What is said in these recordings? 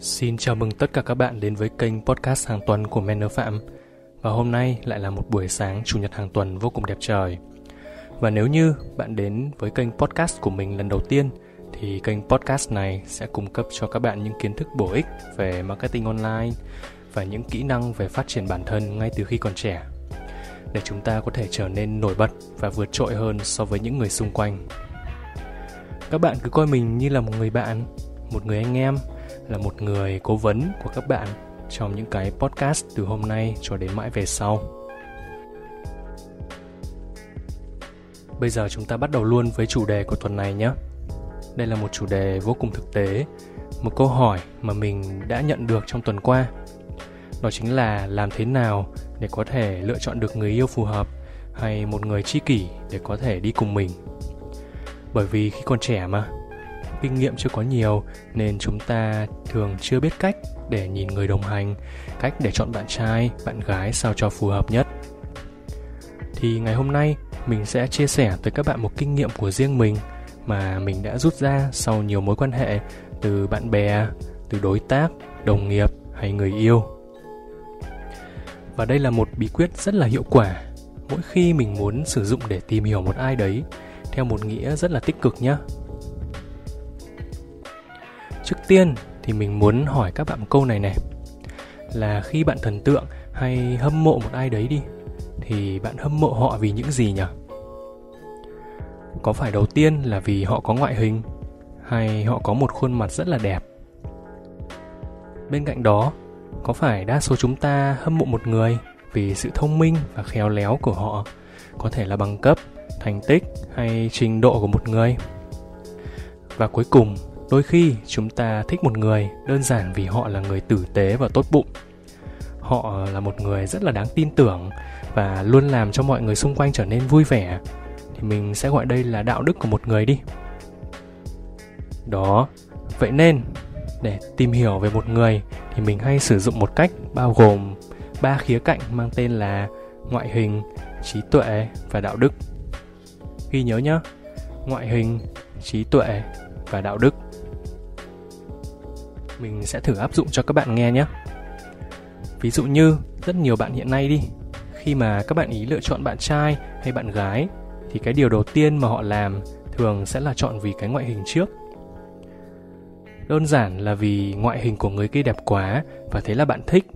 Xin chào mừng tất cả các bạn đến với kênh podcast hàng tuần của Menner Phạm. Và hôm nay lại là một buổi sáng chủ nhật hàng tuần vô cùng đẹp trời. Và nếu như bạn đến với kênh podcast của mình lần đầu tiên thì kênh podcast này sẽ cung cấp cho các bạn những kiến thức bổ ích về marketing online và những kỹ năng về phát triển bản thân ngay từ khi còn trẻ để chúng ta có thể trở nên nổi bật và vượt trội hơn so với những người xung quanh. Các bạn cứ coi mình như là một người bạn, một người anh em là một người cố vấn của các bạn trong những cái podcast từ hôm nay cho đến mãi về sau. Bây giờ chúng ta bắt đầu luôn với chủ đề của tuần này nhé. Đây là một chủ đề vô cùng thực tế, một câu hỏi mà mình đã nhận được trong tuần qua. Đó chính là làm thế nào để có thể lựa chọn được người yêu phù hợp hay một người tri kỷ để có thể đi cùng mình. Bởi vì khi còn trẻ mà, kinh nghiệm chưa có nhiều nên chúng ta thường chưa biết cách để nhìn người đồng hành, cách để chọn bạn trai, bạn gái sao cho phù hợp nhất. Thì ngày hôm nay, mình sẽ chia sẻ tới các bạn một kinh nghiệm của riêng mình mà mình đã rút ra sau nhiều mối quan hệ từ bạn bè, từ đối tác, đồng nghiệp hay người yêu. Và đây là một bí quyết rất là hiệu quả. Mỗi khi mình muốn sử dụng để tìm hiểu một ai đấy, theo một nghĩa rất là tích cực nhé tiên thì mình muốn hỏi các bạn một câu này này. Là khi bạn thần tượng hay hâm mộ một ai đấy đi, thì bạn hâm mộ họ vì những gì nhỉ? Có phải đầu tiên là vì họ có ngoại hình, hay họ có một khuôn mặt rất là đẹp? Bên cạnh đó, có phải đa số chúng ta hâm mộ một người vì sự thông minh và khéo léo của họ có thể là bằng cấp, thành tích hay trình độ của một người? Và cuối cùng đôi khi chúng ta thích một người đơn giản vì họ là người tử tế và tốt bụng. Họ là một người rất là đáng tin tưởng và luôn làm cho mọi người xung quanh trở nên vui vẻ. Thì mình sẽ gọi đây là đạo đức của một người đi. Đó, vậy nên, để tìm hiểu về một người thì mình hay sử dụng một cách bao gồm ba khía cạnh mang tên là ngoại hình, trí tuệ và đạo đức. Ghi nhớ nhé ngoại hình, trí tuệ và đạo đức mình sẽ thử áp dụng cho các bạn nghe nhé. Ví dụ như, rất nhiều bạn hiện nay đi, khi mà các bạn ý lựa chọn bạn trai hay bạn gái, thì cái điều đầu tiên mà họ làm thường sẽ là chọn vì cái ngoại hình trước. Đơn giản là vì ngoại hình của người kia đẹp quá và thế là bạn thích.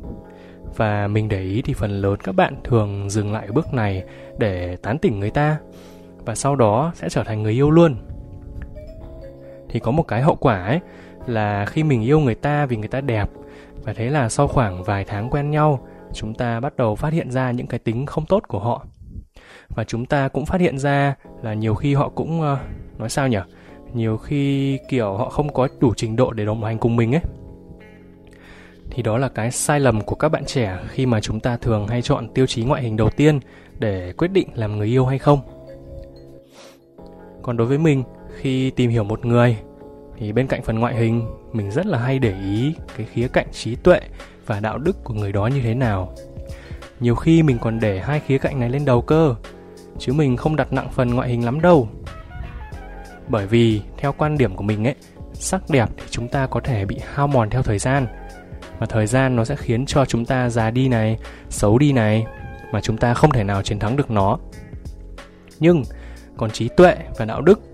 Và mình để ý thì phần lớn các bạn thường dừng lại ở bước này để tán tỉnh người ta và sau đó sẽ trở thành người yêu luôn. Thì có một cái hậu quả ấy là khi mình yêu người ta vì người ta đẹp. Và thế là sau khoảng vài tháng quen nhau chúng ta bắt đầu phát hiện ra những cái tính không tốt của họ. Và chúng ta cũng phát hiện ra là nhiều khi họ cũng uh, nói sao nhỉ? Nhiều khi kiểu họ không có đủ trình độ để đồng hành cùng mình ấy. Thì đó là cái sai lầm của các bạn trẻ khi mà chúng ta thường hay chọn tiêu chí ngoại hình đầu tiên để quyết định làm người yêu hay không. Còn đối với mình khi tìm hiểu một người thì bên cạnh phần ngoại hình, mình rất là hay để ý cái khía cạnh trí tuệ và đạo đức của người đó như thế nào. Nhiều khi mình còn để hai khía cạnh này lên đầu cơ, chứ mình không đặt nặng phần ngoại hình lắm đâu. Bởi vì, theo quan điểm của mình ấy, sắc đẹp thì chúng ta có thể bị hao mòn theo thời gian. Và thời gian nó sẽ khiến cho chúng ta già đi này, xấu đi này, mà chúng ta không thể nào chiến thắng được nó. Nhưng, còn trí tuệ và đạo đức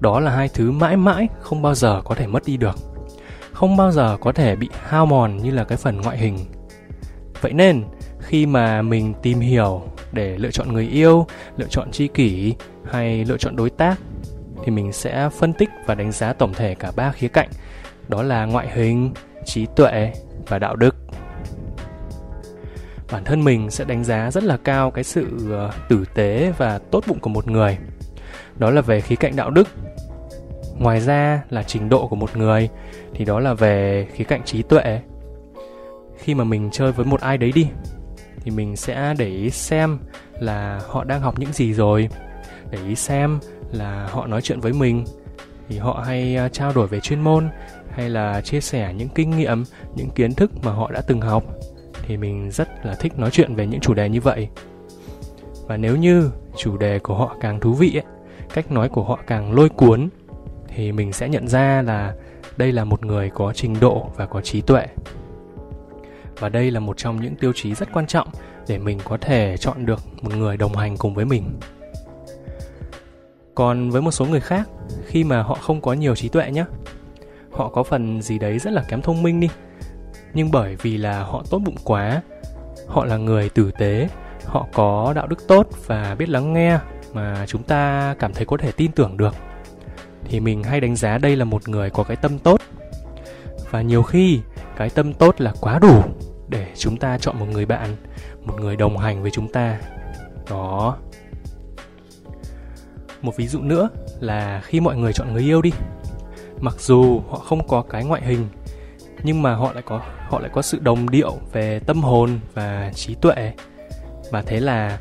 đó là hai thứ mãi mãi không bao giờ có thể mất đi được. Không bao giờ có thể bị hao mòn như là cái phần ngoại hình. Vậy nên, khi mà mình tìm hiểu để lựa chọn người yêu, lựa chọn tri kỷ hay lựa chọn đối tác, thì mình sẽ phân tích và đánh giá tổng thể cả ba khía cạnh. Đó là ngoại hình, trí tuệ và đạo đức. Bản thân mình sẽ đánh giá rất là cao cái sự ờ, tử tế và tốt bụng của một người đó là về khía cạnh đạo đức. Ngoài ra là trình độ của một người thì đó là về khía cạnh trí tuệ. Khi mà mình chơi với một ai đấy đi thì mình sẽ để ý xem là họ đang học những gì rồi. Để ý xem là họ nói chuyện với mình thì họ hay à, trao đổi về chuyên môn hay là chia sẻ những kinh nghiệm những kiến thức mà họ đã từng học. Thì mình rất là thích nói chuyện về những chủ đề như vậy. Và nếu như chủ đề của họ càng thú vị ấy, cách nói của họ càng lôi cuốn, thì mình sẽ nhận ra là đây là một người có trình độ và có trí tuệ. Và đây là một trong những tiêu chí rất quan trọng để mình có thể chọn được một người đồng hành cùng với mình. Còn với một số người khác, khi mà họ không có nhiều trí tuệ nhé họ có phần gì đấy rất là kém thông minh đi. Nhưng bởi vì là họ tốt bụng quá, họ là người tử tế, họ có đạo đức tốt và biết lắng nghe mà chúng ta cảm thấy có thể tin tưởng được. Thì mình hay đánh giá đây là một người có cái tâm tốt. Và nhiều khi, cái tâm tốt là quá đủ để chúng ta chọn một người bạn, một người đồng hành với chúng ta. Đó. Một ví dụ nữa là khi mọi người chọn người yêu đi, mặc dù họ không có cái ngoại hình, nhưng mà họ lại có, họ lại có sự đồng điệu về tâm hồn và trí tuệ. Và thế là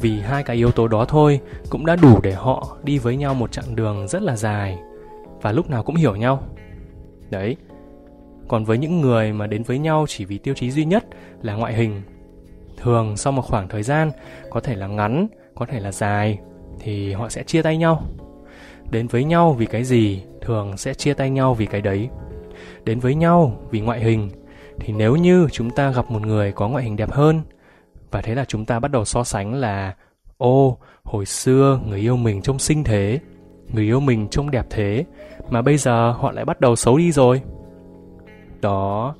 vì hai cái yếu tố đó thôi cũng đã đủ để họ đi với nhau một chặng đường rất là dài và lúc nào cũng hiểu nhau. Đấy, còn với những người mà đến với nhau chỉ vì tiêu chí duy nhất là ngoại hình, thường sau một khoảng thời gian, có thể là ngắn, có thể là dài, thì họ sẽ chia tay nhau. Đến với nhau vì cái gì, thường sẽ chia tay nhau vì cái đấy. Đến với nhau vì ngoại hình, thì nếu như chúng ta gặp một người có ngoại hình đẹp hơn và thế là chúng ta bắt đầu so sánh là, ô, hồi xưa người yêu mình trông xinh thế, người yêu mình trông đẹp thế, mà bây giờ họ lại bắt đầu xấu đi rồi. Đó,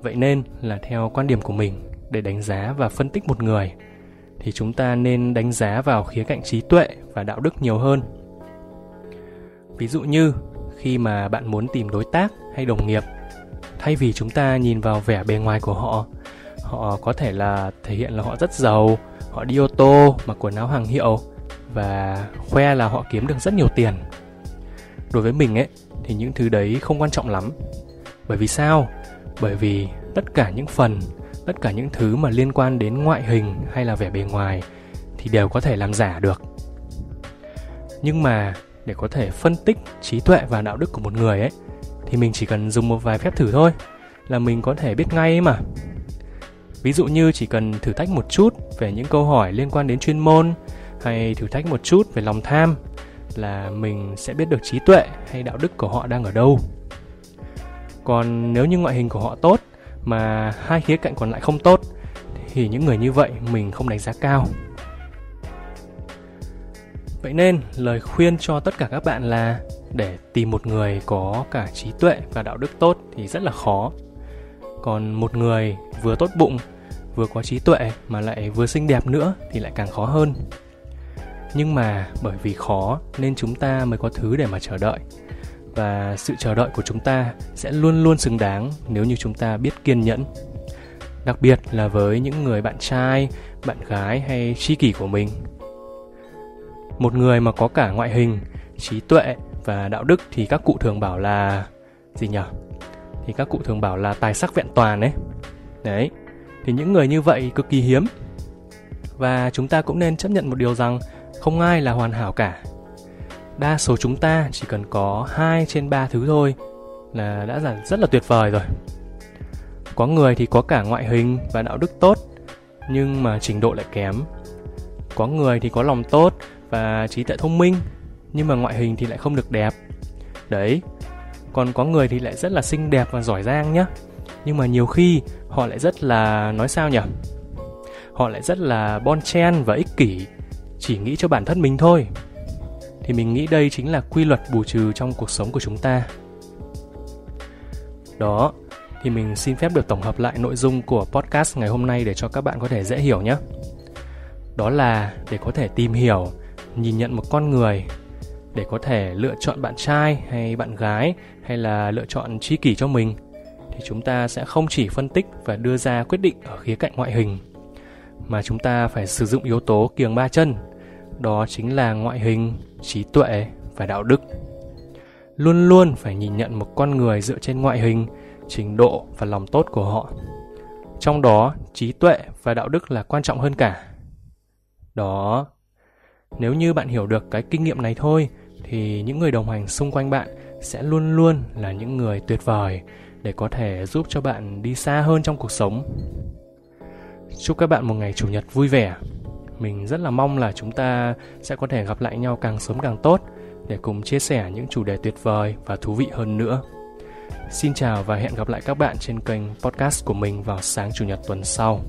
vậy nên là theo quan điểm của mình, để đánh giá và phân tích một người, thì chúng ta nên đánh giá vào khía cạnh trí tuệ và đạo đức nhiều hơn. Ví dụ như, khi mà bạn muốn tìm đối tác hay đồng nghiệp, thay vì chúng ta nhìn vào vẻ bề ngoài của họ họ có thể là thể hiện là họ rất giàu, họ đi ô tô mặc quần áo hàng hiệu và khoe là họ kiếm được rất nhiều tiền. Đối với mình ấy, thì những thứ đấy không quan trọng lắm. Bởi vì sao? Bởi vì tất cả những phần, tất cả những thứ mà liên quan đến ngoại hình hay là vẻ bề ngoài thì đều có thể làm giả được. Nhưng mà để có thể phân tích trí tuệ và đạo đức của một người ấy, thì mình chỉ cần dùng một vài phép thử thôi là mình có thể biết ngay ấy mà ví dụ như chỉ cần thử thách một chút về những câu hỏi liên quan đến chuyên môn, hay thử thách một chút về lòng tham, là mình sẽ biết được trí tuệ hay đạo đức của họ đang ở đâu. Còn nếu như ngoại hình của họ tốt mà hai khía cạnh còn lại không tốt, thì những người như vậy mình không đánh giá cao. Vậy nên, lời khuyên cho tất cả các bạn là để tìm một người có cả trí tuệ và đạo đức tốt thì rất là khó còn một người vừa tốt bụng, vừa có trí tuệ mà lại vừa xinh đẹp nữa thì lại càng khó hơn. Nhưng mà bởi vì khó nên chúng ta mới có thứ để mà chờ đợi. Và sự chờ đợi của chúng ta sẽ luôn luôn xứng đáng nếu như chúng ta biết kiên nhẫn. Đặc biệt là với những người bạn trai, bạn gái hay tri kỷ của mình. Một người mà có cả ngoại hình, trí tuệ và đạo đức thì các cụ thường bảo là gì nhỉ thì các cụ thường bảo là tài sắc vẹn toàn ấy. Đấy, thì những người như vậy cực kỳ hiếm. Và chúng ta cũng nên chấp nhận một điều rằng không ai là hoàn hảo cả. Đa số chúng ta chỉ cần có hai trên ba thứ thôi là đã là rất là tuyệt vời rồi. Có người thì có cả ngoại hình và đạo đức tốt, nhưng mà trình độ lại kém. Có người thì có lòng tốt và trí tuệ thông minh, nhưng mà ngoại hình thì lại không được đẹp. Đấy còn có người thì lại rất là xinh đẹp và giỏi giang nhá. Nhưng mà nhiều khi, họ lại rất là, nói sao nhỉ họ lại rất là bon chen và ích kỷ, chỉ nghĩ cho bản thân mình thôi. Thì mình nghĩ đây chính là quy luật bù trừ trong cuộc sống của chúng ta. Đó, thì mình xin phép được tổng hợp lại nội dung của podcast ngày hôm nay để cho các bạn có thể dễ hiểu nhé đó là để có thể tìm hiểu, nhìn nhận một con người để có thể lựa chọn bạn trai hay bạn gái hay là lựa chọn tri kỷ cho mình, thì chúng ta sẽ không chỉ phân tích và đưa ra quyết định ở khía cạnh ngoại hình, mà chúng ta phải sử dụng yếu tố kiềng ba chân. Đó chính là ngoại hình, trí tuệ và đạo đức. Luôn luôn phải nhìn nhận một con người dựa trên ngoại hình, trình độ và lòng tốt của họ. Trong đó, trí tuệ và đạo đức là quan trọng hơn cả. Đó, nếu như bạn hiểu được cái kinh nghiệm này thôi thì những người đồng hành xung quanh bạn sẽ luôn luôn là những người tuyệt vời để có thể giúp cho bạn đi xa hơn trong cuộc sống. Chúc các bạn một ngày chủ nhật vui vẻ. Mình rất là mong là chúng ta sẽ có thể gặp lại nhau càng sớm càng tốt để cùng chia sẻ những chủ đề tuyệt vời và thú vị hơn nữa. Xin chào và hẹn gặp lại các bạn trên kênh podcast của mình vào sáng chủ nhật tuần sau.